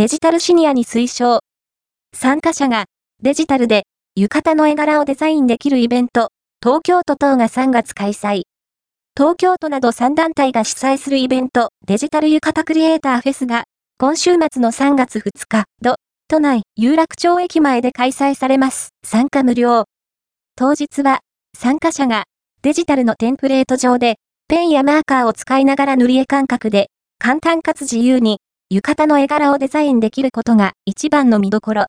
デジタルシニアに推奨。参加者がデジタルで浴衣の絵柄をデザインできるイベント、東京都等が3月開催。東京都など3団体が主催するイベント、デジタル浴衣クリエイターフェスが、今週末の3月2日、土、都内、有楽町駅前で開催されます。参加無料。当日は、参加者が、デジタルのテンプレート上で、ペンやマーカーを使いながら塗り絵感覚で、簡単かつ自由に、浴衣の絵柄をデザインできることが一番の見どころ。